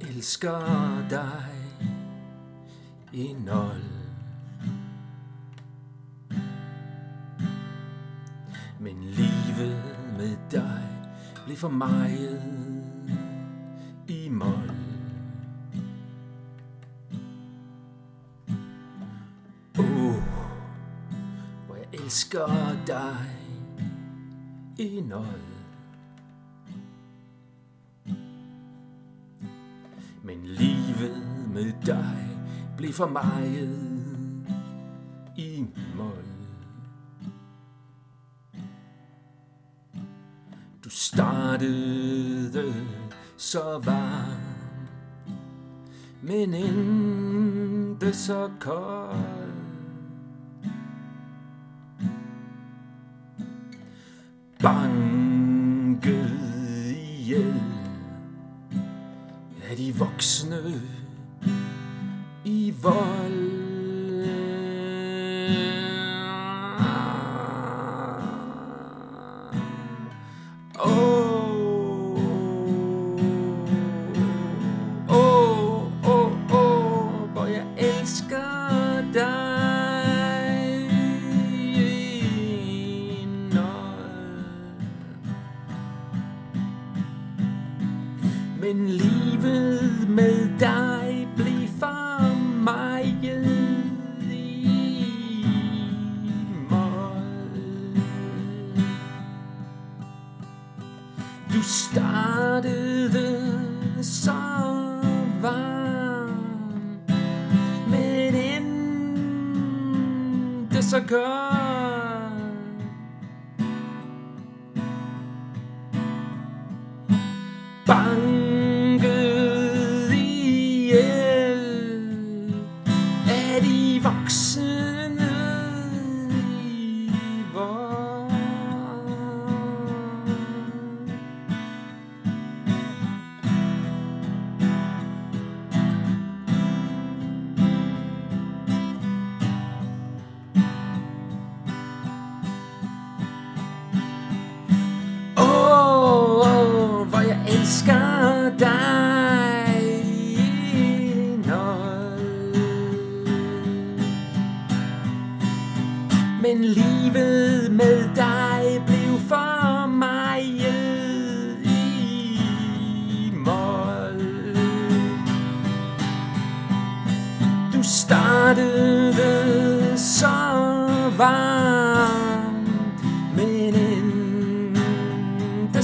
jeg elsker dig i nul. Men livet med dig blev for meget i mål. Oh, uh, hvor jeg elsker dig i nul. Men livet med dig blev for meget i mål. Du startede så varm, men endte så kold. Banket ihjel vold. Oh. Oh, oh, Men livet med dig Du startede så varm, men endte så godt. Bang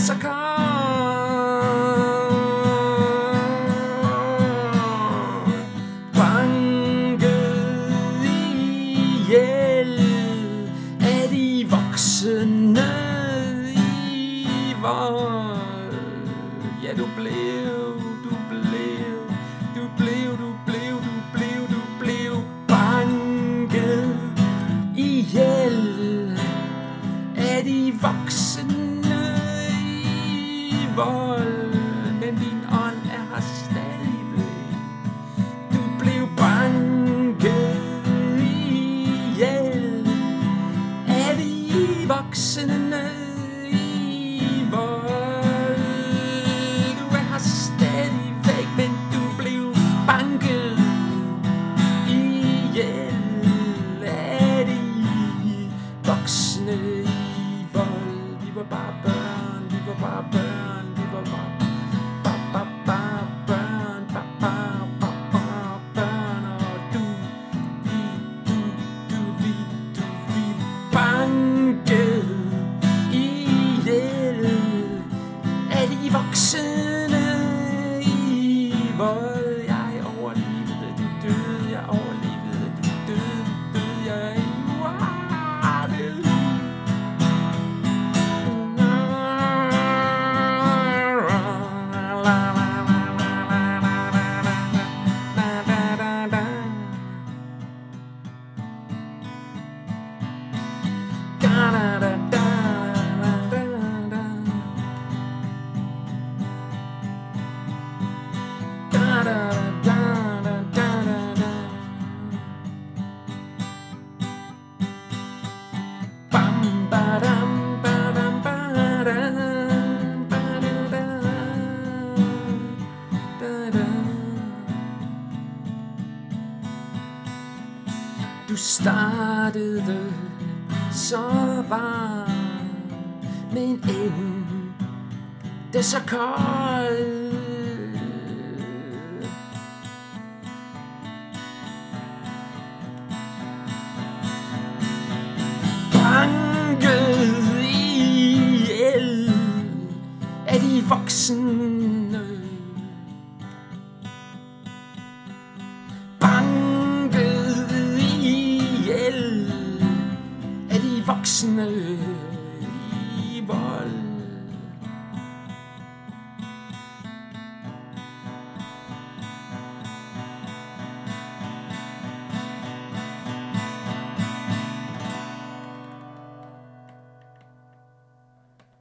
så kom. Banket ihjel af de voksne. diva Bob Brown, diva Bob Brown, diva Bob Bob Bob Bob Brown, Bob Bob Bob Bob Brown. Oh, do do do do do do bang. Du startede så varm, men inden det er så koldt.